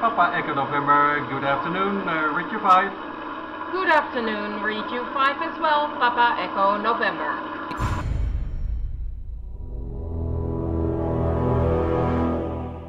Papa Echo November, good afternoon, uh, Richard 5. Good afternoon, you 5 as well, Papa Echo November.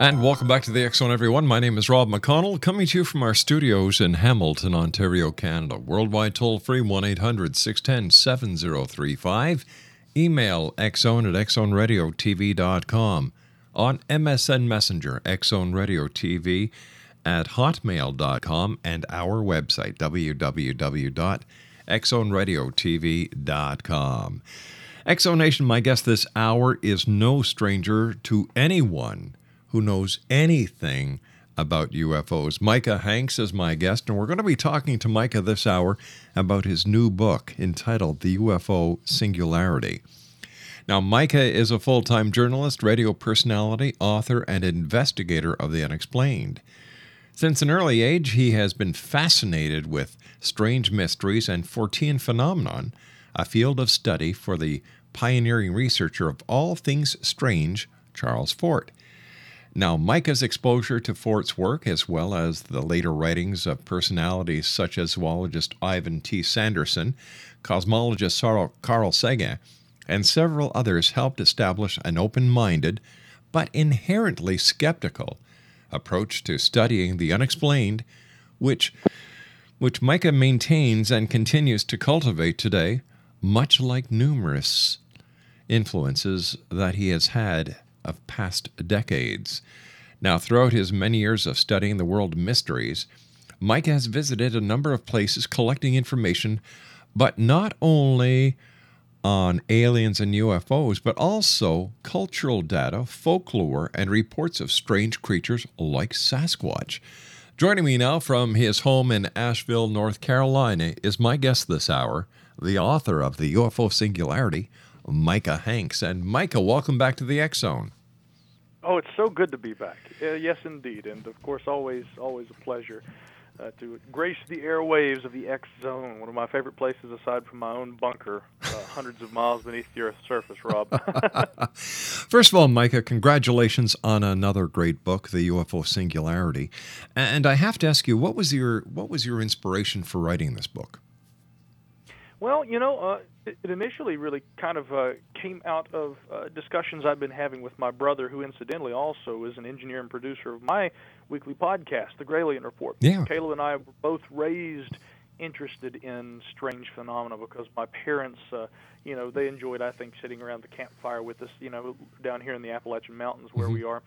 And welcome back to the Zone, everyone. My name is Rob McConnell, coming to you from our studios in Hamilton, Ontario, Canada. Worldwide toll free 1 800 610 7035. Email xzone at xzoneradiotv.com. On MSN Messenger, xzoneradiotv at hotmail.com, and our website, www.xzoneradiotv.com. Exonation, my guest this hour is no stranger to anyone who knows anything about UFOs. Micah Hanks is my guest, and we're going to be talking to Micah this hour about his new book entitled The UFO Singularity. Now, Micah is a full time journalist, radio personality, author, and investigator of the unexplained. Since an early age, he has been fascinated with strange mysteries and Fortean phenomenon, a field of study for the pioneering researcher of all things strange, Charles Fort. Now, Micah's exposure to Fort's work, as well as the later writings of personalities such as zoologist Ivan T. Sanderson, cosmologist Carl Sagan, and several others, helped establish an open minded, but inherently skeptical, approach to studying the unexplained, which, which Micah maintains and continues to cultivate today, much like numerous influences that he has had of past decades. Now, throughout his many years of studying the world mysteries, Mike has visited a number of places collecting information, but not only on aliens and UFOs, but also cultural data, folklore, and reports of strange creatures like Sasquatch. Joining me now from his home in Asheville, North Carolina, is my guest this hour, the author of The UFO Singularity, Micah Hanks. And Micah, welcome back to the X Zone. Oh, it's so good to be back. Uh, yes, indeed, and of course, always, always a pleasure uh, to grace the airwaves of the X Zone, one of my favorite places aside from my own bunker, uh, hundreds of miles beneath the Earth's surface. Rob. First of all, Micah, congratulations on another great book, The UFO Singularity. And I have to ask you, what was your what was your inspiration for writing this book? Well, you know, uh, it, it initially really kind of uh, came out of uh, discussions I've been having with my brother, who incidentally also is an engineer and producer of my weekly podcast, The Gralien Report. Yeah. Caleb and I were both raised interested in strange phenomena because my parents, uh, you know, they enjoyed, I think, sitting around the campfire with us, you know, down here in the Appalachian Mountains where Mhm. we are.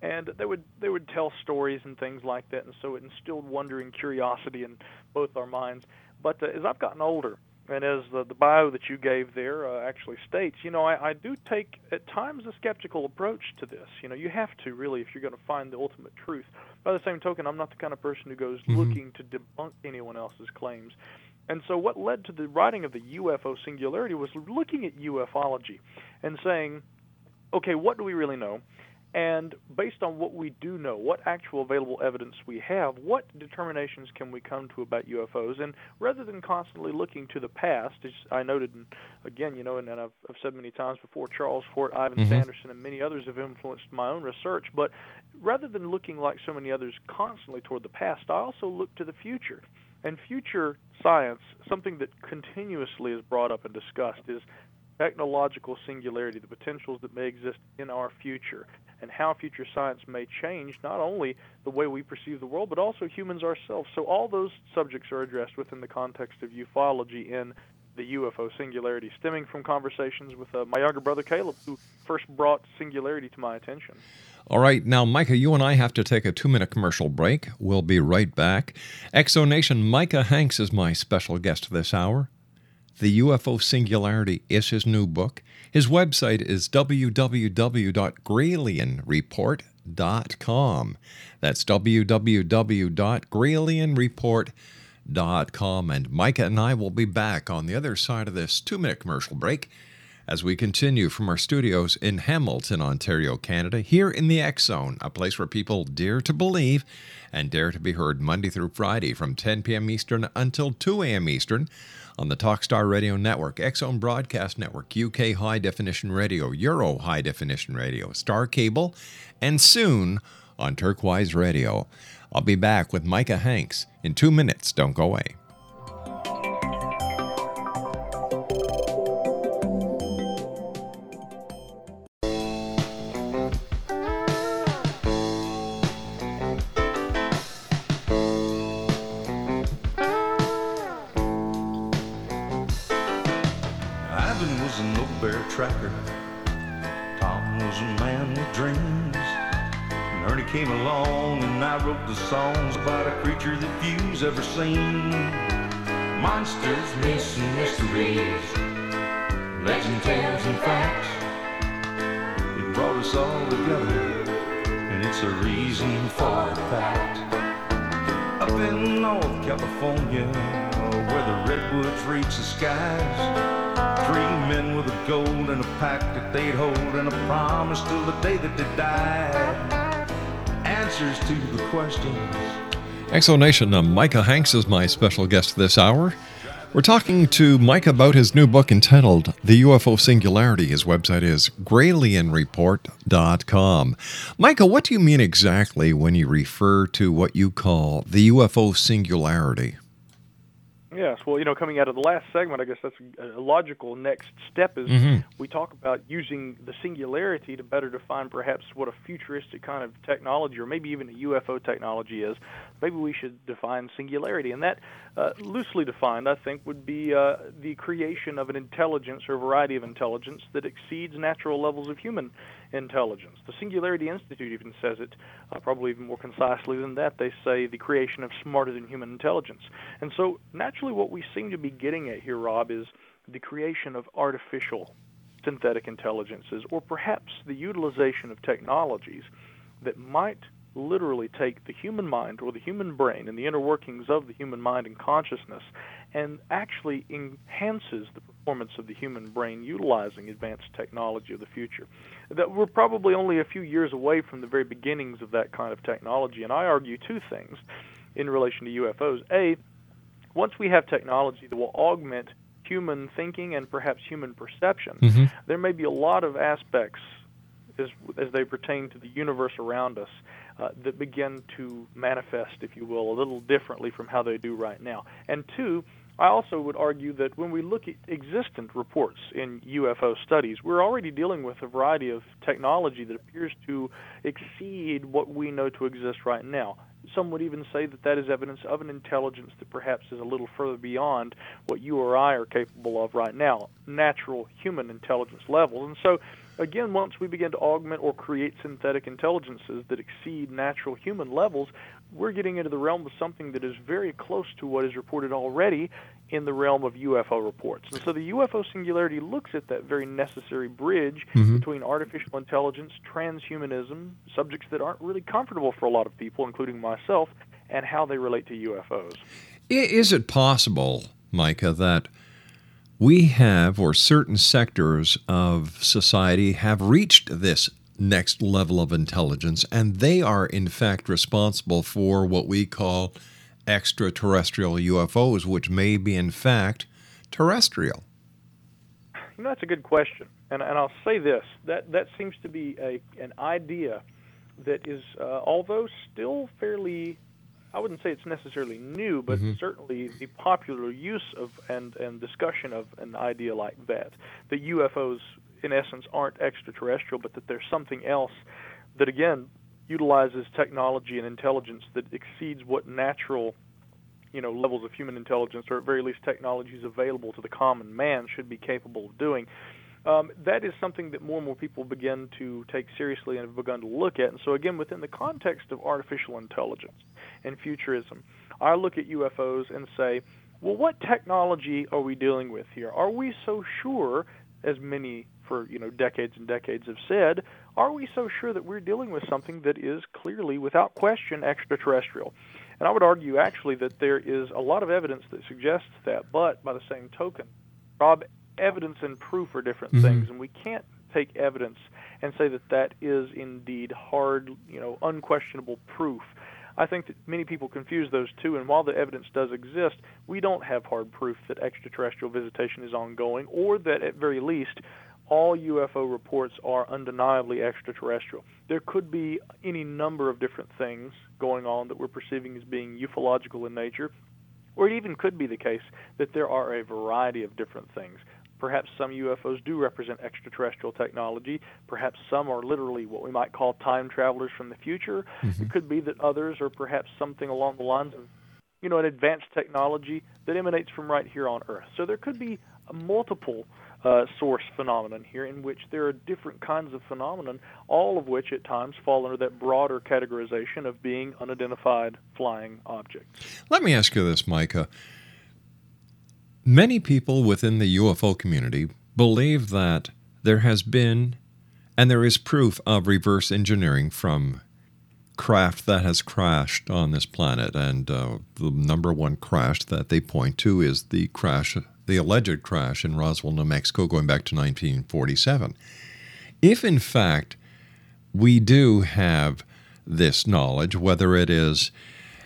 And they would they would tell stories and things like that, and so it instilled wonder and curiosity in both our minds. But uh, as I've gotten older, And as the, the bio that you gave there uh, actually states, you know, I, I do take at times a skeptical approach to this. You know, you have to really if you're going to find the ultimate truth. By the same token, I'm not the kind of person who goes Mhm. looking to debunk anyone else's claims. And so, what led to the writing of the UFO singularity was looking at ufology and saying, okay, what do we really know? And based on what we do know, what actual available evidence we have, what determinations can we come to about UFOs? And rather than constantly looking to the past, as I noted, and again, you know, and, and I've, I've said many times before, Charles Fort, Ivan Mhm. Sanderson, and many others have influenced my own research. But rather than looking like so many others constantly toward the past, I also look to the future. And future science, something that continuously is brought up and discussed, is technological singularity, the potentials that may exist in our future, and how future science may change not only the way we perceive the world, but also humans ourselves. So, all those subjects are addressed within the context of ufology in the UFO singularity, stemming from conversations with uh, my younger brother Caleb, who first brought singularity to my attention. All right, now, Micah, you and I have to take a two minute commercial break. We'll be right back. Exonation Micah Hanks is my special guest this hour. The UFO Singularity is his new book. His website is www.gralienreport.com. That's www.gralienreport.com. And Micah and I will be back on the other side of this two minute commercial break as we continue from our studios in Hamilton, Ontario, Canada, here in the X Zone, a place where people dare to believe and dare to be heard Monday through Friday from 10 p.m. Eastern until 2 a.m. Eastern on the Talkstar Radio Network, Zone Broadcast Network, UK High Definition Radio, Euro High Definition Radio, Star Cable, and soon on Turquoise Radio. I'll be back with Micah Hanks in two minutes. Don't go away. Exonation, uh, Micah Hanks is my special guest this hour. We're talking to Mike about his new book entitled The UFO Singularity. His website is gralienreport.com. Micah, what do you mean exactly when you refer to what you call the UFO singularity? Yes, well, you know, coming out of the last segment, I guess that's a logical next step is Mhm. we talk about using the singularity to better define perhaps what a futuristic kind of technology or maybe even a UFO technology is. Maybe we should define singularity, and that, uh, loosely defined, I think, would be uh, the creation of an intelligence or a variety of intelligence that exceeds natural levels of human intelligence. The Singularity Institute even says it, uh, probably even more concisely than that. They say the creation of smarter than human intelligence. And so, naturally, what we seem to be getting at here, Rob, is the creation of artificial synthetic intelligences, or perhaps the utilization of technologies that might literally take the human mind or the human brain and the inner workings of the human mind and consciousness and actually enhances the performance of the human brain utilizing advanced technology of the future. That we're probably only a few years away from the very beginnings of that kind of technology, and I argue two things in relation to UFOs. A, once we have technology that will augment human thinking and perhaps human perception, Mhm. there may be a lot of aspects as, as they pertain to the universe around us uh, that begin to manifest, if you will, a little differently from how they do right now. And two, I also would argue that when we look at existent reports in UFO studies, we're already dealing with a variety of technology that appears to exceed what we know to exist right now. Some would even say that that is evidence of an intelligence that perhaps is a little further beyond what you or I are capable of right now. natural human intelligence levels. And so, again, once we begin to augment or create synthetic intelligences that exceed natural human levels, we're getting into the realm of something that is very close to what is reported already in the realm of UFO reports. And so the UFO singularity looks at that very necessary bridge Mhm. between artificial intelligence, transhumanism, subjects that aren't really comfortable for a lot of people, including myself, and how they relate to UFOs. Is it possible, Micah, that we have, or certain sectors of society have reached this next level of intelligence, and they are in fact responsible for what we call extraterrestrial UFOs, which may be in fact terrestrial? You know, that's a good question, and and I'll say this: that that seems to be a an idea that is, uh, although still fairly, I wouldn't say it's necessarily new, but Mhm. certainly the popular use of and and discussion of an idea like that, that UFOs in essence aren't extraterrestrial, but that there's something else that again utilizes technology and intelligence that exceeds what natural you know levels of human intelligence or at very least technologies available to the common man should be capable of doing um, that is something that more and more people begin to take seriously and have begun to look at. And so again within the context of artificial intelligence and futurism i look at ufos and say well what technology are we dealing with here? Are we so sure as many for you know decades and decades have said are we so sure that we're dealing with something that is clearly without question extraterrestrial? And I would argue actually that there is a lot of evidence that suggests that, but by the same token, Rob, evidence and proof are different Mhm. things, and we can't take evidence and say that that is indeed hard, you know, unquestionable proof. I think that many people confuse those two, and while the evidence does exist, we don't have hard proof that extraterrestrial visitation is ongoing, or that at very least all UFO reports are undeniably extraterrestrial. There could be any number of different things going on that we're perceiving as being ufological in nature, or it even could be the case that there are a variety of different things. Perhaps some UFOs do represent extraterrestrial technology. Perhaps some are literally what we might call time travelers from the future. It could be that others are perhaps something along the lines of, you know, an advanced technology that emanates from right here on Earth. So there could be a multiple uh, source phenomenon here in which there are different kinds of phenomenon, all of which at times fall under that broader categorization of being unidentified flying objects. Let me ask you this, Micah. Many people within the UFO community believe that there has been and there is proof of reverse engineering from craft that has crashed on this planet. And uh, the number one crash that they point to is the crash, the alleged crash in Roswell, New Mexico, going back to 1947. If in fact we do have this knowledge, whether it is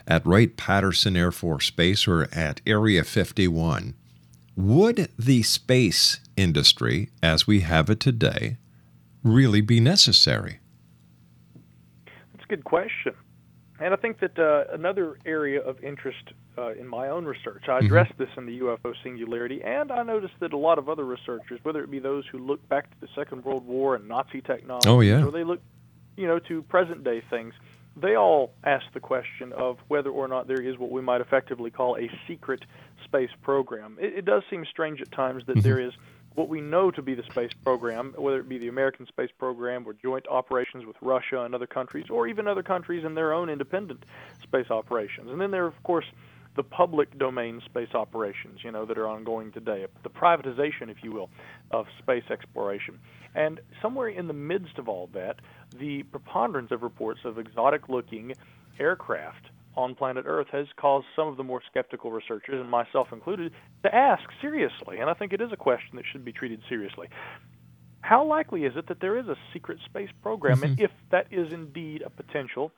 at Wright Patterson Air Force Base or at Area 51, would the space industry as we have it today really be necessary? That's a good question. And I think that uh, another area of interest uh, in my own research, I addressed this in the UFO singularity, and I noticed that a lot of other researchers, whether it be those who look back to the Second World War and Nazi technology, Oh, yeah. or they look, you know, to present day things, they all ask the question of whether or not there is what we might effectively call a secret space program. It, it does seem strange at times that mm-hmm. there is what we know to be the space program, whether it be the American space program or joint operations with Russia and other countries, or even other countries in their own independent space operations. And then there are, of course, the public domain space operations, you know, that are ongoing today, the privatization, if you will, of space exploration. And somewhere in the midst of all that, the preponderance of reports of exotic looking aircraft on planet Earth has caused some of the more skeptical researchers, and myself included, to ask seriously, and I think it is a question that should be treated seriously. How likely is it that there is a secret space program? And mm-hmm. if that is indeed a potential,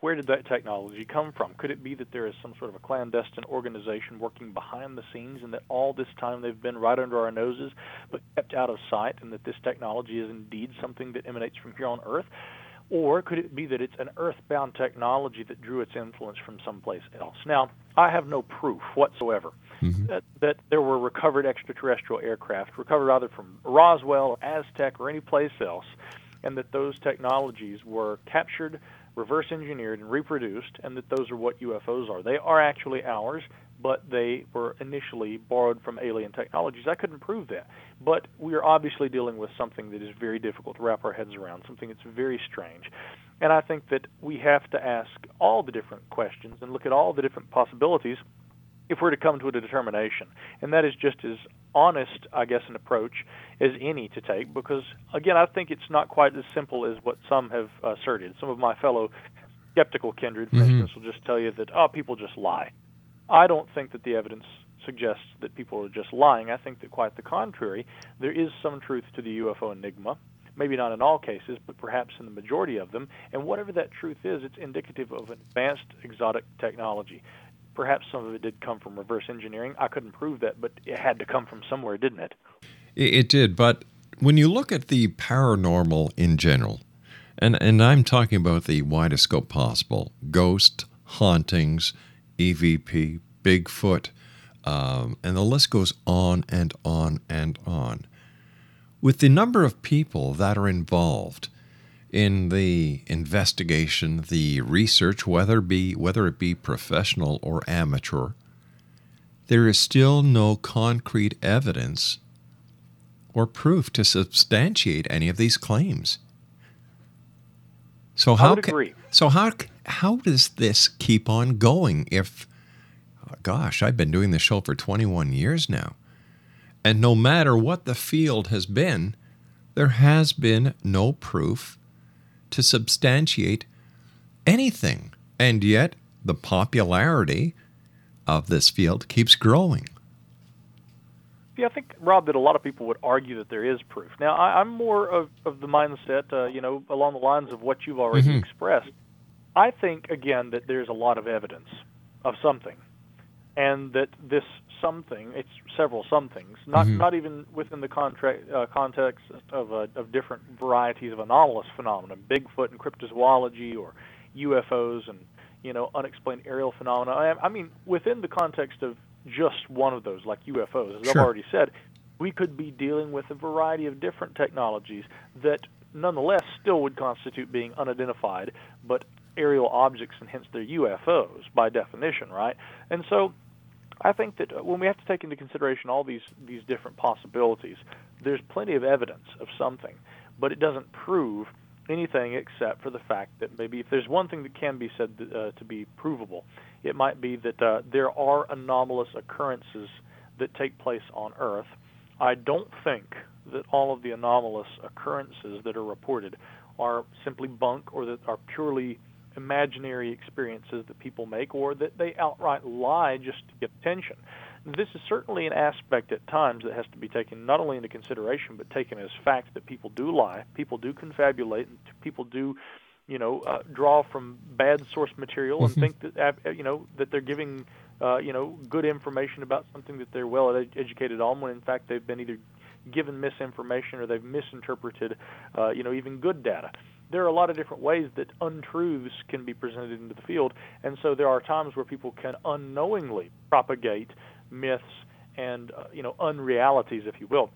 where did that technology come from? Could it be that there is some sort of a clandestine organization working behind the scenes and that all this time they've been right under our noses but kept out of sight and that this technology is indeed something that emanates from here on Earth? Or could it be that it's an earthbound technology that drew its influence from someplace else? Now, I have no proof whatsoever mm-hmm. that, that there were recovered extraterrestrial aircraft, recovered either from Roswell or Aztec or any place else, and that those technologies were captured, reverse engineered, and reproduced, and that those are what UFOs are. They are actually ours. But they were initially borrowed from alien technologies. I couldn't prove that. But we are obviously dealing with something that is very difficult to wrap our heads around, something that's very strange. And I think that we have to ask all the different questions and look at all the different possibilities if we're to come to a determination. And that is just as honest, I guess, an approach as any to take because, again, I think it's not quite as simple as what some have asserted. Some of my fellow skeptical kindred, for Mhm. instance, will just tell you that, oh, people just lie. I don't think that the evidence suggests that people are just lying. I think that quite the contrary. There is some truth to the UFO enigma. Maybe not in all cases, but perhaps in the majority of them. And whatever that truth is, it's indicative of an advanced exotic technology. Perhaps some of it did come from reverse engineering. I couldn't prove that, but it had to come from somewhere, didn't it? It, did, but when you look at the paranormal in general, and, and I'm talking about the widest scope possible ghost, hauntings, EVP, Bigfoot, um, and the list goes on and on and on. With the number of people that are involved in the investigation, the research, whether be whether it be professional or amateur, there is still no concrete evidence or proof to substantiate any of these claims. So how would ca- so how how does this keep on going if gosh, I've been doing this show for 21 years now. And no matter what the field has been, there has been no proof to substantiate anything. And yet the popularity of this field keeps growing. Yeah, I think Rob that a lot of people would argue that there is proof. Now, I, I'm more of, of the mindset, uh, you know, along the lines of what you've already Mhm. expressed. I think again that there's a lot of evidence of something, and that this something, it's several somethings, not Mhm. not even within the contract uh, context of uh, of different varieties of anomalous phenomena, Bigfoot and cryptozoology, or UFOs and you know unexplained aerial phenomena. I, I mean, within the context of just one of those, like UFOs, as Sure. I've already said, we could be dealing with a variety of different technologies that nonetheless still would constitute being unidentified, but aerial objects and hence they're UFOs by definition, right? And so I think that uh, when we have to take into consideration all these these different possibilities, there's plenty of evidence of something, but it doesn't prove anything except for the fact that maybe if there's one thing that can be said uh, to be provable, it might be that uh, there are anomalous occurrences that take place on Earth. I don't think that all of the anomalous occurrences that are reported are simply bunk or that are purely imaginary experiences that people make or that they outright lie just to get attention. This is certainly an aspect at times that has to be taken not only into consideration but taken as fact that people do lie, people do confabulate, and people do, you know, uh, draw from bad source material and Mhm. think that uh, you know that they're giving uh, you know good information about something that they're well ed- educated on when in fact they've been either given misinformation or they've misinterpreted uh, you know even good data there are a lot of different ways that untruths can be presented into the field, and so there are times where people can unknowingly propagate myths and uh, you know unrealities, if you will.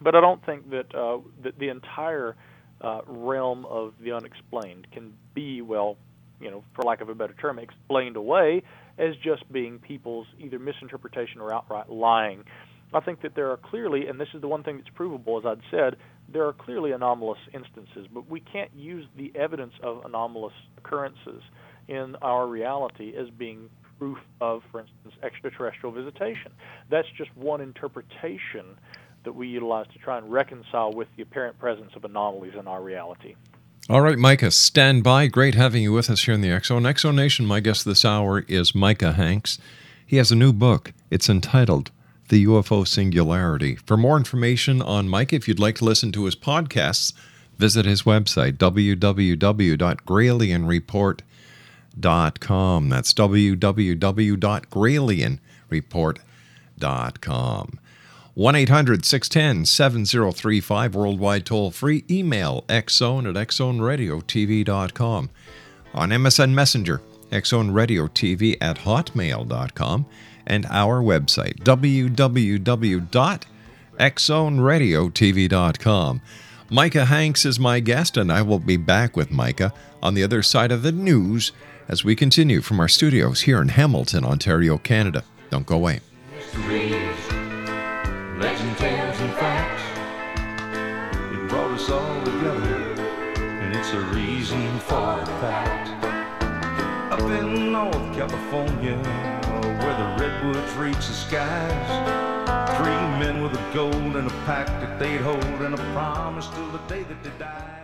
But I don't think that uh, that the entire uh, realm of the unexplained can be well, you know, for lack of a better term, explained away as just being people's either misinterpretation or outright lying. I think that there are clearly, and this is the one thing that's provable, as I'd said, there are clearly anomalous instances, but we can't use the evidence of anomalous occurrences in our reality as being proof of, for instance, extraterrestrial visitation. That's just one interpretation that we utilize to try and reconcile with the apparent presence of anomalies in our reality. All right, Micah, stand by. Great having you with us here in the X Zone. Exxon Nation, my guest this hour is Micah Hanks. He has a new book. It's entitled The UFO Singularity. For more information on Mike, if you'd like to listen to his podcasts, visit his website, www.gralienreport.com. That's www.gralienreport.com. 1 800 610 7035, worldwide toll free. Email xzone at xzoneradiotv.com. On MSN Messenger, xzoneradiotv at hotmail.com. And our website, www.xzoneradiotv.com. Micah Hanks is my guest, and I will be back with Micah on the other side of the news as we continue from our studios here in Hamilton, Ontario, Canada. Don't go away. California, where the redwoods reach the skies, three men with a gold and a pack that they'd hold, and a promise till the day that they died.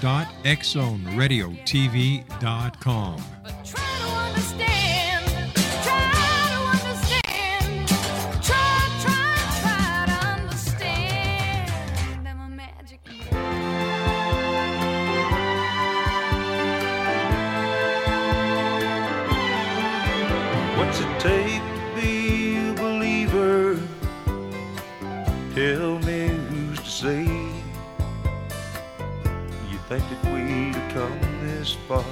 www.xzoneradiotv.com. What's it take this far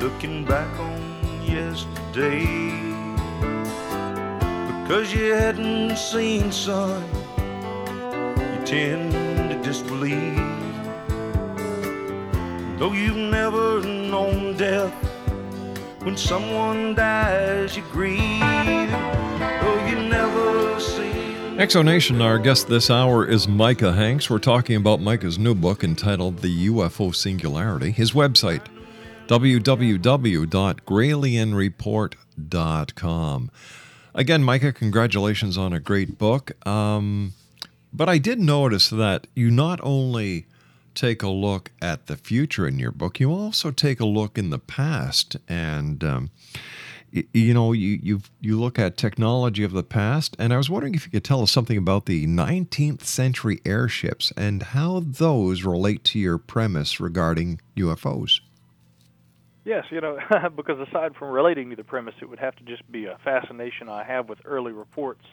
looking back on yesterday? Because you hadn't seen sun, you tend to disbelieve. Though you've never known death, when someone dies, you grieve. Though you never see. Exonation, our guest this hour is Micah Hanks. We're talking about Micah's new book entitled The UFO Singularity. His website, www.gralienreport.com. Again, Micah, congratulations on a great book. Um, but I did notice that you not only take a look at the future in your book, you also take a look in the past. And um, y- you know, you you you look at technology of the past, and I was wondering if you could tell us something about the 19th century airships and how those relate to your premise regarding UFOs. Yes, you know, because aside from relating to the premise, it would have to just be a fascination I have with early reports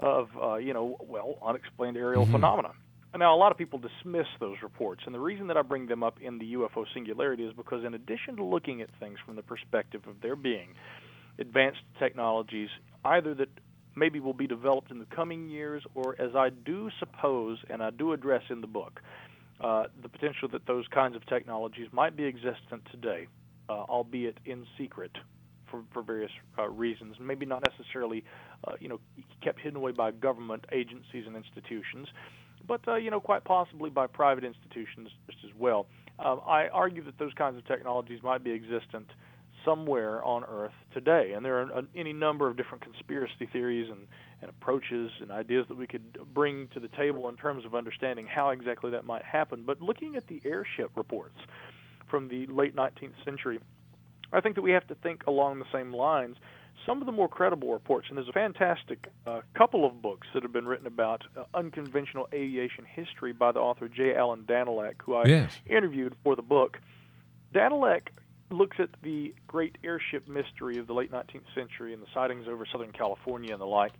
of, uh, you know, well, unexplained aerial Mhm. phenomena. Now, a lot of people dismiss those reports, and the reason that I bring them up in the UFO singularity is because, in addition to looking at things from the perspective of there being advanced technologies, either that maybe will be developed in the coming years, or as I do suppose, and I do address in the book, uh, the potential that those kinds of technologies might be existent today, uh, albeit in secret for, for various uh, reasons, maybe not necessarily, uh, you know, kept hidden away by government agencies and institutions, but uh, you know, quite possibly by private institutions just as well. Um, I argue that those kinds of technologies might be existent somewhere on Earth today, and there are any number of different conspiracy theories and, and approaches and ideas that we could bring to the table in terms of understanding how exactly that might happen. But looking at the airship reports from the late 19th century, I think that we have to think along the same lines. Some of the more credible reports, and there's a fantastic uh, couple of books that have been written about uh, unconventional aviation history by the author J. Allen Danelek, who I Yes. interviewed for the book. Danelek looks at the great airship mystery of the late 19th century and the sightings over Southern California and the like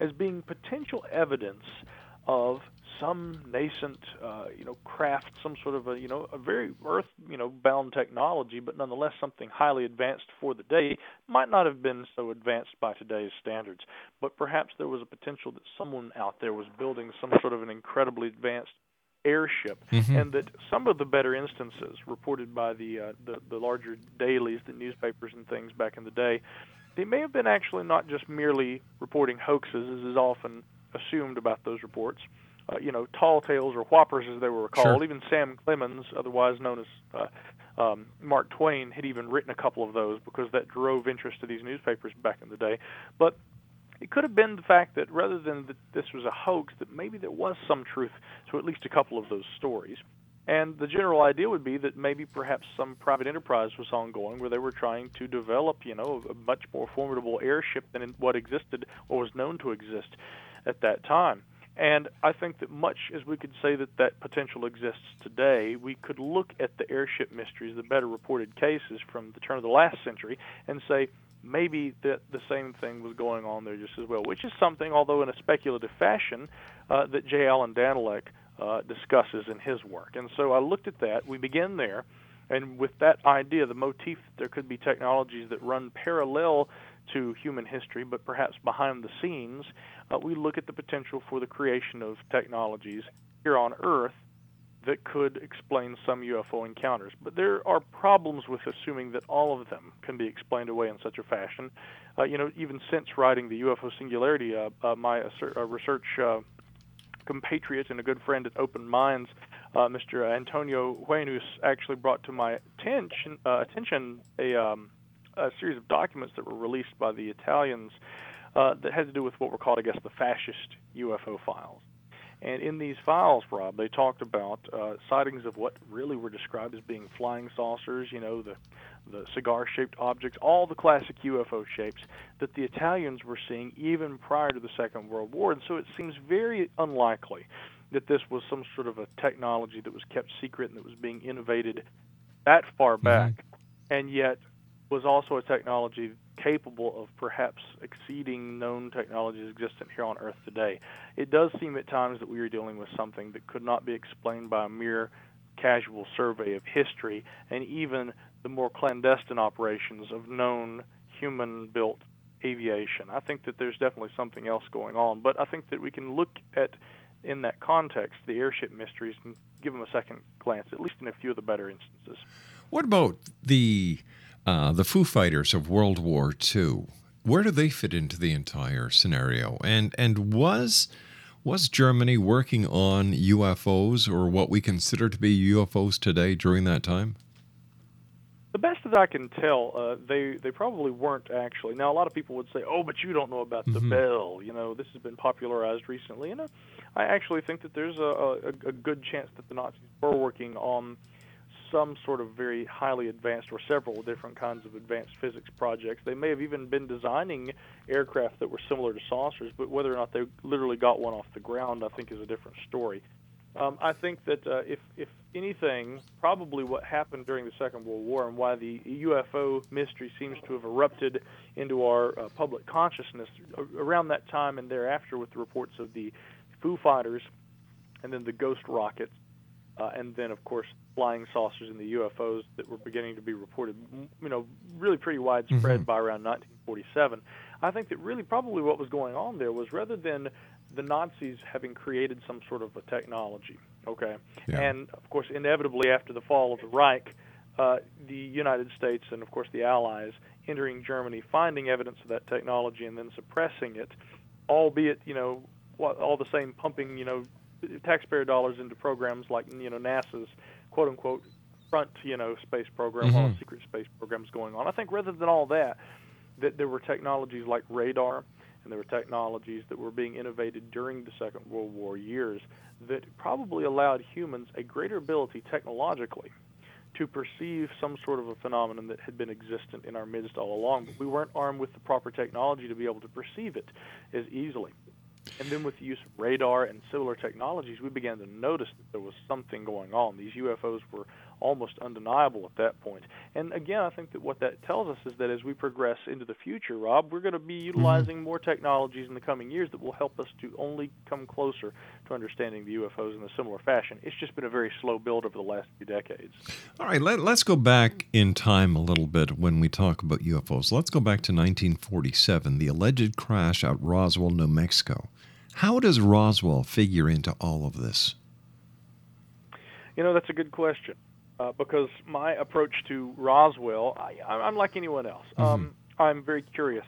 as being potential evidence of some nascent, uh, you know, craft, some sort of a, you know, a very earth, you know, bound technology, but nonetheless something highly advanced for the day. Might not have been so advanced by today's standards, but perhaps there was a potential that someone out there was building some sort of an incredibly advanced airship, Mhm. and that some of the better instances reported by the, uh, the the larger dailies, the newspapers and things back in the day, they may have been actually not just merely reporting hoaxes, as is often assumed about those reports. Uh, you know, tall tales or whoppers, as they were called. Sure. Even Sam Clemens, otherwise known as uh, um, Mark Twain, had even written a couple of those because that drove interest to these newspapers back in the day. But it could have been the fact that rather than that this was a hoax, that maybe there was some truth to at least a couple of those stories. And the general idea would be that maybe perhaps some private enterprise was ongoing where they were trying to develop, you know, a much more formidable airship than what existed or was known to exist at that time. And I think that much as we could say that that potential exists today, we could look at the airship mysteries, the better reported cases from the turn of the last century, and say maybe that the same thing was going on there just as well, which is something, although in a speculative fashion, uh, that J. Allen Danelek uh, discusses in his work. And so I looked at that. We begin there. And with that idea, the motif that there could be technologies that run parallel to human history, but perhaps behind the scenes, uh, we look at the potential for the creation of technologies here on Earth that could explain some UFO encounters. But there are problems with assuming that all of them can be explained away in such a fashion. Uh, you know, even since writing the UFO Singularity, uh, uh, my uh, research uh, compatriot and a good friend at Open Minds, uh, Mr. Antonio Huneeus, actually brought to my attention, attention a um, a series of documents that were released by the Italians uh, that had to do with what were called, I guess, the fascist UFO files. And in these files, Rob, they talked about uh, sightings of what really were described as being flying saucers, you know, the, the cigar shaped objects, all the classic UFO shapes that the Italians were seeing even prior to the Second World War. And so it seems very unlikely that this was some sort of a technology that was kept secret and that was being innovated that far mm-hmm. back. Mm-hmm. And yet, was also a technology capable of perhaps exceeding known technologies existent here on Earth today. It does seem at times that we are dealing with something that could not be explained by a mere casual survey of history and even the more clandestine operations of known human built aviation. I think that there's definitely something else going on, but I think that we can look at in that context the airship mysteries and give them a second glance, at least in a few of the better instances. What about the uh, the Foo Fighters of World War II. Where do they fit into the entire scenario? And and was was Germany working on UFOs or what we consider to be UFOs today during that time? The best that I can tell, uh, they they probably weren't actually. Now, a lot of people would say, "Oh, but you don't know about mm-hmm. the bell." You know, this has been popularized recently, and uh, I actually think that there's a, a, a good chance that the Nazis were working on some sort of very highly advanced or several different kinds of advanced physics projects. They may have even been designing aircraft that were similar to saucers, but whether or not they literally got one off the ground, I think, is a different story. Um, I think that uh, if, if anything, probably what happened during the Second World War and why the UFO mystery seems to have erupted into our uh, public consciousness around that time and thereafter with the reports of the Foo Fighters and then the Ghost rockets uh, and then of course flying saucers and the UFOs that were beginning to be reported, you know, really pretty widespread mm-hmm. by around 1947. I think that really probably what was going on there was rather than the Nazis having created some sort of a technology, okay, yeah. and of course inevitably after the fall of the Reich, uh, the United States and of course the Allies entering Germany, finding evidence of that technology and then suppressing it, albeit you know all the same pumping you know taxpayer dollars into programs like you know NASA's quote unquote front you know space program mm-hmm. while secret space programs going on. I think rather than all that, that there were technologies like radar and there were technologies that were being innovated during the Second World War years that probably allowed humans a greater ability technologically to perceive some sort of a phenomenon that had been existent in our midst all along, but we weren't armed with the proper technology to be able to perceive it as easily. And then with the use of radar and similar technologies, we began to notice that there was something going on. These UFOs were almost undeniable at that point. And again, I think that what that tells us is that as we progress into the future, Rob, we're going to be mm-hmm. utilizing mm-hmm. more technologies in the coming years that will help us to only come closer to understanding the UFOs in a similar fashion. It's just been a very slow build over the last few decades. All right, let, us go back in time a little bit when we talk about UFOs. Let's go back to 1947, the alleged crash at Roswell, New Mexico. How does Roswell figure into all of this? You know, that's a good question uh, because my approach to Roswell, I, am like anyone else. Mm-hmm. Um, I'm very curious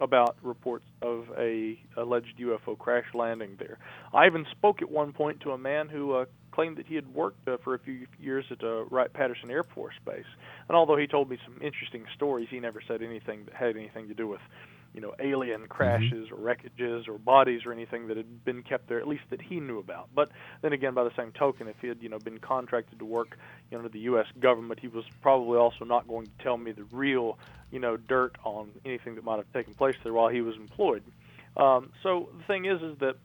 about reports of a alleged UFO crash landing there. I even spoke at one point to a man who uh, claimed that he had worked uh, for a few years at uh, Wright Patterson Air Force Base, and although he told me some interesting stories, he never said anything that had anything to do with you know alien mm-hmm. crashes mm-hmm. or wreckages or bodies or anything that had been kept there at least that he knew about but then again by the same token if he had you know been contracted to work you know under the US government he was probably also not going to tell me the real you know dirt on anything that might have taken place there while he was employed um, so the thing is is that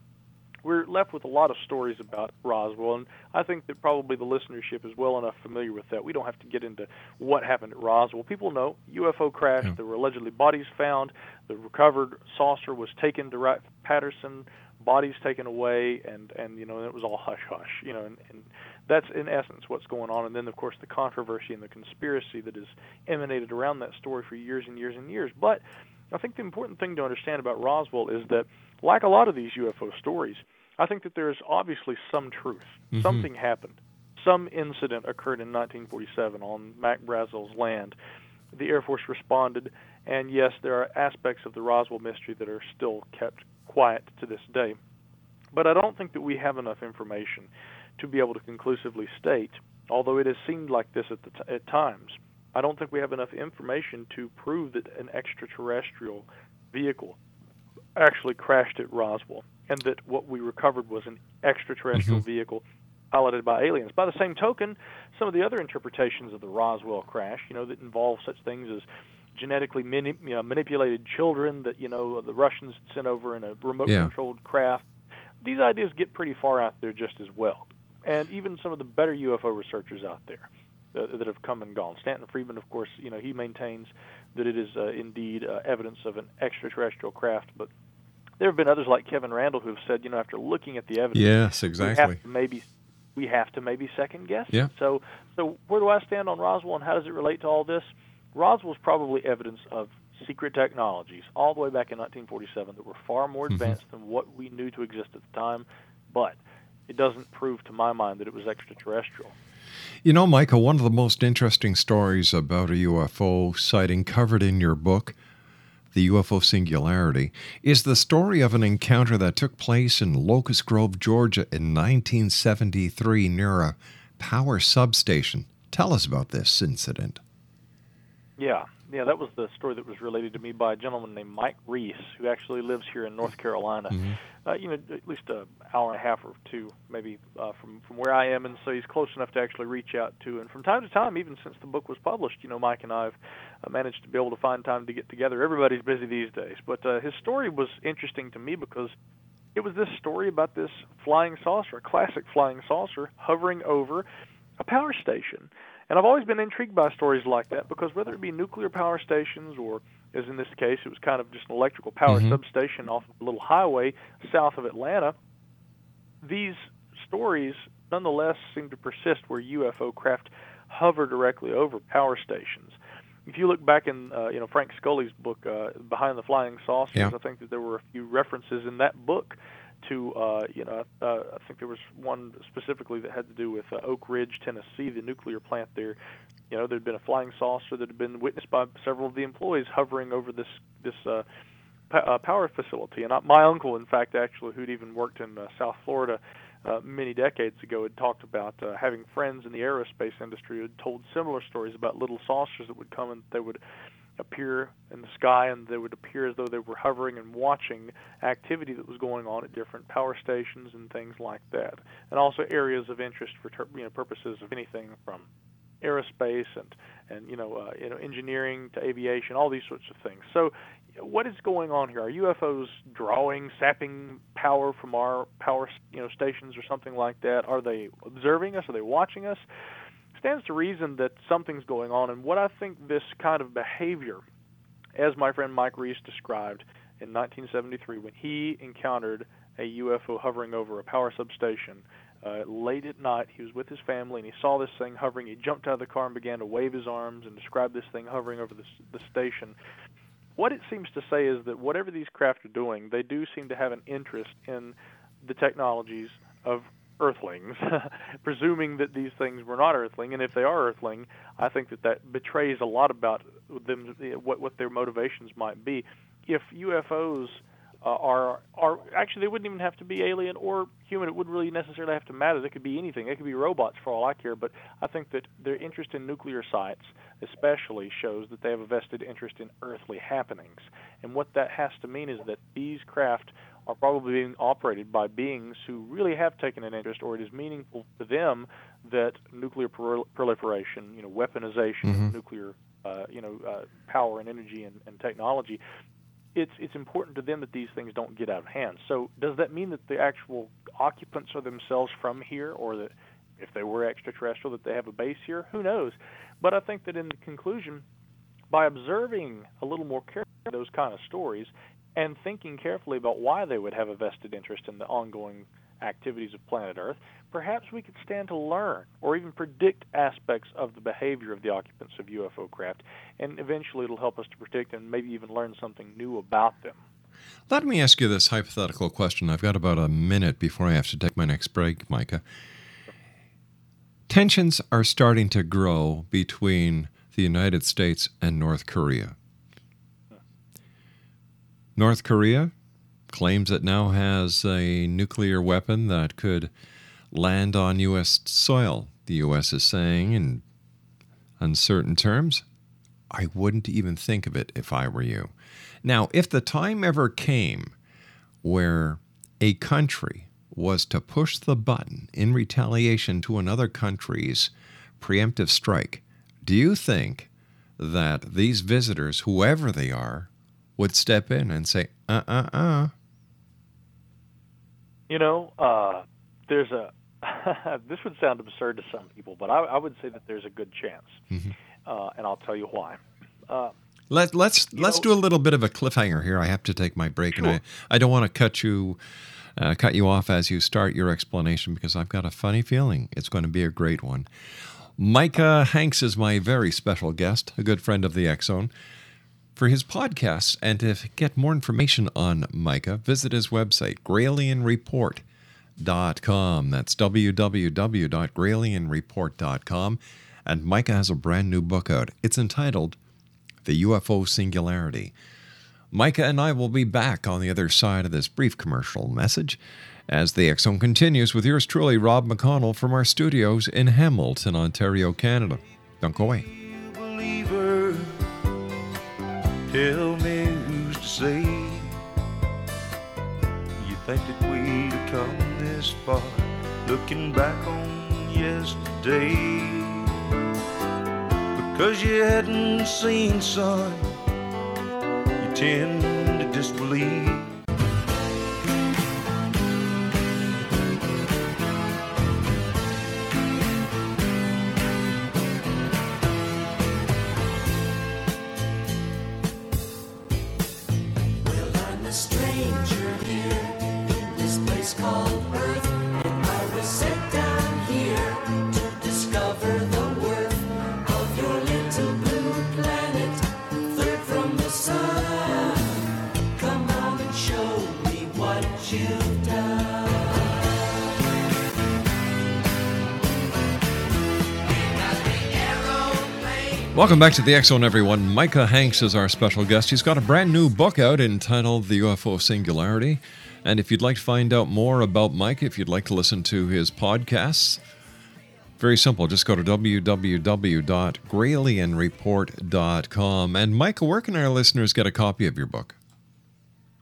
we're left with a lot of stories about Roswell, and I think that probably the listenership is well enough familiar with that. We don't have to get into what happened at Roswell. People know UFO crash. Yeah. There were allegedly bodies found. The recovered saucer was taken to Wright Patterson. Bodies taken away, and and you know it was all hush hush. You know, and, and that's in essence what's going on. And then of course the controversy and the conspiracy that has emanated around that story for years and years and years. But I think the important thing to understand about Roswell is that, like a lot of these UFO stories, I think that there is obviously some truth. Mhm. Something happened. Some incident occurred in 1947 on Mac Brazel's land. The Air Force responded, and yes, there are aspects of the Roswell mystery that are still kept quiet to this day. But I don't think that we have enough information to be able to conclusively state, although it has seemed like this at, the t- at times, I don't think we have enough information to prove that an extraterrestrial vehicle actually crashed at Roswell and that what we recovered was an extraterrestrial Mhm. vehicle piloted by aliens. By the same token, some of the other interpretations of the Roswell crash, you know, that involve such things as genetically mani- you know, manipulated children that you know the Russians sent over in a remote-controlled craft. These ideas get pretty far out there just as well, and even some of the better UFO researchers out there uh, that have come and gone. Stanton Friedman, of course, you know he maintains that it is uh, indeed uh, evidence of an extraterrestrial craft, but there have been others like Kevin Randle who have said, you know, after looking at the evidence, Yes, we exactly. have to maybe we have to maybe second guess. it. Yeah. So so where do I stand on Roswell and how does it relate to all this? Roswell's probably evidence of secret technologies all the way back in 1947 that were far more Mhm. advanced than what we knew to exist at the time, but it doesn't prove to my mind that it was extraterrestrial. You know, Michael, one of the most interesting stories about a UFO sighting covered in your book, The UFO Singularity, is the story of an encounter that took place in Locust Grove, Georgia in 1973 near a power substation. Tell us about this incident. Yeah, yeah, that was the story that was related to me by a gentleman named Mike Reese, who actually lives here in North Carolina. Mhm. Uh, you know, at least an hour and a half or two, maybe uh, from from where I am, and so he's close enough to actually reach out to. And from time to time, even since the book was published, you know, Mike and I have uh, managed to be able to find time to get together. Everybody's busy these days, but uh, his story was interesting to me because it was this story about this flying saucer, a classic flying saucer, hovering over a power station. And I've always been intrigued by stories like that because whether it be nuclear power stations or, as in this case, it was kind of just an electrical power Mhm. substation off a little highway south of Atlanta, these stories nonetheless seem to persist where UFO craft hover directly over power stations. If you look back in, uh, you know, Frank Scully's book, uh, Behind the Flying Saucers, Yeah. I think that there were a few references in that book to, uh, you know, uh, I think there was one specifically that had to do with uh, Oak Ridge, Tennessee, the nuclear plant there. You know, there'd been a flying saucer that had been witnessed by several of the employees hovering over this this uh, pa- uh, power facility. And I, my uncle, in fact, actually, who'd even worked in uh, South Florida uh, many decades ago, had talked about uh, having friends in the aerospace industry who had told similar stories about little saucers that would come and they would appear in the sky and they would appear as though they were hovering and watching activity that was going on at different power stations and things like that. And also areas of interest for you know purposes of anything from aerospace and and you know uh, you know engineering to aviation, all these sorts of things. So, what is going on here? Are UFOs drawing, sapping power from our power you know stations or something like that? Are they observing us? Are they watching us? Stands to reason that something's going on. And what I think this kind of behavior, as my friend Mike Reese described in 1973, when he encountered a UFO hovering over a power substation uh, late at night. He was with his family and he saw this thing hovering. He jumped out of the car and began to wave his arms and describe this thing hovering over the, the station. What it seems to say is that whatever these craft are doing, they do seem to have an interest in the technologies of Earthlings, presuming that these things were not Earthling. And if they are Earthling, I think that that betrays a lot about them, what what their motivations might be. If UFOs uh, are are actually they wouldn't even have to be alien or human. It wouldn't really necessarily have to matter. They could be anything. They could be robots for all I care. But I think that their interest in nuclear sites, especially, shows that they have a vested interest in earthly happenings. And what that has to mean is that these craft are probably being operated by beings who really have taken an interest, or it is meaningful to them that nuclear proliferation, you know, weaponization Mhm. of nuclear, uh, you know, uh, power and energy and, and technology it's it's important to them that these things don't get out of hand. So does that mean that the actual occupants are themselves from here, or that if they were extraterrestrial that they have a base here? Who knows? But I think that in the conclusion, by observing a little more carefully those kind of stories and thinking carefully about why they would have a vested interest in the ongoing activities of planet Earth, perhaps we could stand to learn or even predict aspects of the behavior of the occupants of UFO craft, and eventually it'll help us to predict and maybe even learn something new about them. Let me ask you this hypothetical question. I've got about a minute before I have to take my next break, Micah. Tensions are starting to grow between the United States and North Korea. North Korea claims it now has a nuclear weapon that could land on U.S. soil. The U.S. is saying, in uncertain terms, I wouldn't even think of it if I were you. Now, if the time ever came where a country was to push the button in retaliation to another country's preemptive strike, do you think that these visitors, whoever they are, would step in and say, uh uh uh? You know, uh, there's a this would sound absurd to some people, but I, I would say that there's a good chance, mm-hmm. uh, and I'll tell you why. Uh, Let let's let's know, do a little bit of a cliffhanger here. I have to take my break, sure. and I I don't want to cut you. Uh, cut you off as you start your explanation because I've got a funny feeling it's going to be a great one. Micah Hanks is my very special guest, a good friend of the Zone. For his podcasts and to get more information on Micah, visit his website, gralienreport.com. That's www.gralienreport.com. And Micah has a brand new book out. It's entitled The UFO Singularity. Micah and I will be back on the other side of this brief commercial message as the Zone continues with yours truly, Rob McConnell, from our studios in Hamilton, Ontario, Canada. Don't go away. Tell me who's to say you think that we'd have come this far, looking back on yesterday. Because you hadn't seen sun, you tend to disbelieve. Welcome back to the Zone, everyone. Micah Hanks is our special guest. He's got a brand new book out entitled The UFO Singularity. And if you'd like to find out more about Mike, if you'd like to listen to his podcasts, very simple. Just go to www.gralienreport.com. And Micah, where can our listeners get a copy of your book?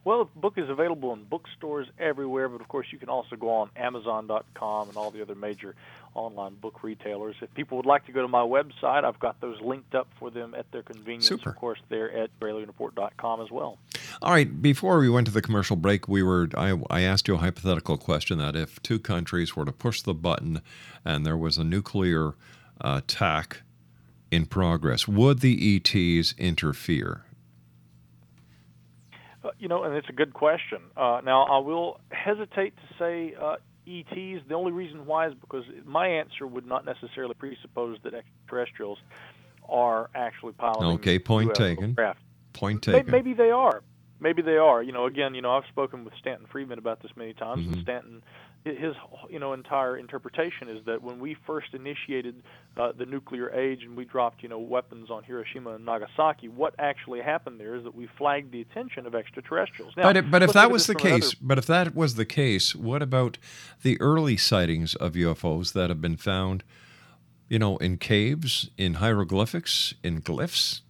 Well, the book is available in bookstores everywhere, but of course you can also go on Amazon.com and all the other major online book retailers. If people would like to go to my website, I've got those linked up for them at their convenience. Super. Of course, they're at GralienReport.com as well. All right. Before we went to the commercial break, we were I, I asked you a hypothetical question that if two countries were to push the button and there was a nuclear uh, attack in progress, would the ETs interfere? Uh, you know, and it's a good question. Uh, now, I will hesitate to say uh, ETs. The only reason why is because my answer would not necessarily presuppose that extraterrestrials are actually piloting. Okay, point UFO taken. Craft. Point taken. Maybe they are. Maybe they are. You know, again, you know, I've spoken with Stanton Friedman about this many times, Mm-hmm. and Stanton, his you know entire interpretation is that when we first initiated uh, the nuclear age and we dropped you know weapons on Hiroshima and Nagasaki, what actually happened there is that we flagged the attention of extraterrestrials. Now, But, it, but if that was the another case, but if that was the case, what about the early sightings of UFOs that have been found, you know, in caves, in hieroglyphics, in glyphs?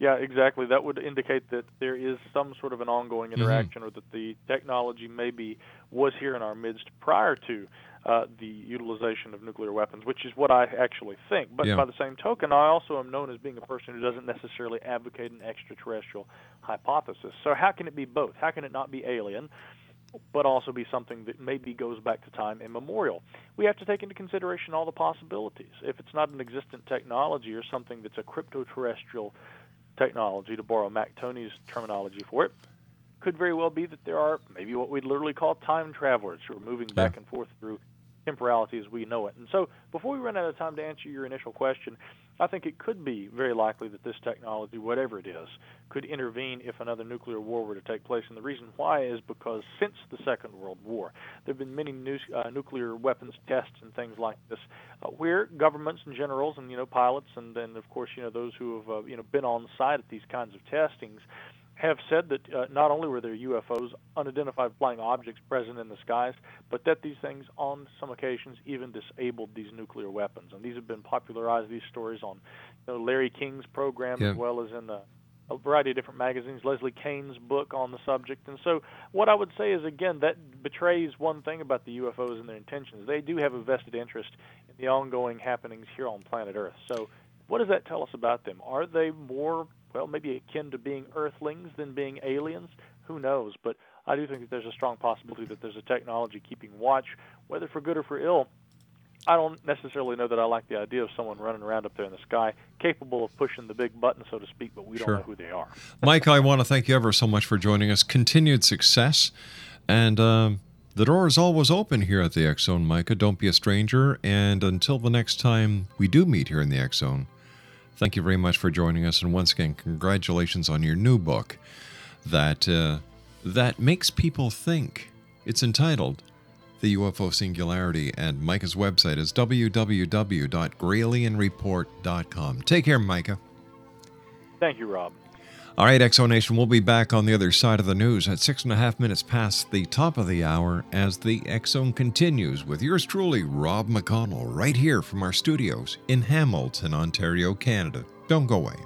Yeah, exactly. That would indicate that there is some sort of an ongoing Mm-hmm. interaction, or that the technology maybe was here in our midst prior to. uh, the utilization of nuclear weapons, which is what I actually think. But Yeah. by the same token, I also am known as being a person who doesn't necessarily advocate an extraterrestrial hypothesis. So how can it be both? How can it not be alien? but also be something that maybe goes back to time immemorial. We have to take into consideration all the possibilities. If it's not an existent technology or something that's a crypto-terrestrial technology, to borrow Mac Tonnies' terminology for it, could very well be that there are maybe what we'd literally call time travelers who are moving back and forth through temporality as we know it. And so, before we run out of time to answer your initial question, I think it could be very likely that this technology, whatever it is, could intervene if another nuclear war were to take place. And the reason why is because since the Second World War, there have been many nu- uh, nuclear weapons tests and things like this, uh, where governments and generals and you know pilots and then of course you know those who have uh, you know been on site at these kinds of testings have said that uh, not only were there UFOs, unidentified flying objects present in the skies, but that these things, on some occasions, even disabled these nuclear weapons. And these have been popularized, these stories, on you know, Larry King's program Yeah. as well as in uh, a variety of different magazines, Leslie Kean's book on the subject. And so, what I would say is, again, that betrays one thing about the UFOs and their intentions. They do have a vested interest in the ongoing happenings here on planet Earth. So, what does that tell us about them? Are they more, well, maybe akin to being Earthlings than being aliens? Who knows? But I do think that there's a strong possibility that there's a technology keeping watch, whether for good or for ill. I don't necessarily know that I like the idea of someone running around up there in the sky, capable of pushing the big button, so to speak, but we Sure. don't know who they are. Mike, I want to thank you ever so much for joining us. Continued success. And um, the door is always open here at the X Zone, Micah. Don't be a stranger. And until the next time we do meet here in the X Zone, thank you very much for joining us. And once again, congratulations on your new book that, uh, that makes people think. It's entitled The UFO Singularity, and Micah's website is www.gralienreport.com. Take care, Micah. Thank you, Rob. All right, Exonation, we'll be back on the other side of the news at six and a half minutes past the top of the hour as the X Zone continues with yours truly, Rob McConnell, right here from our studios in Hamilton, Ontario, Canada. Don't go away.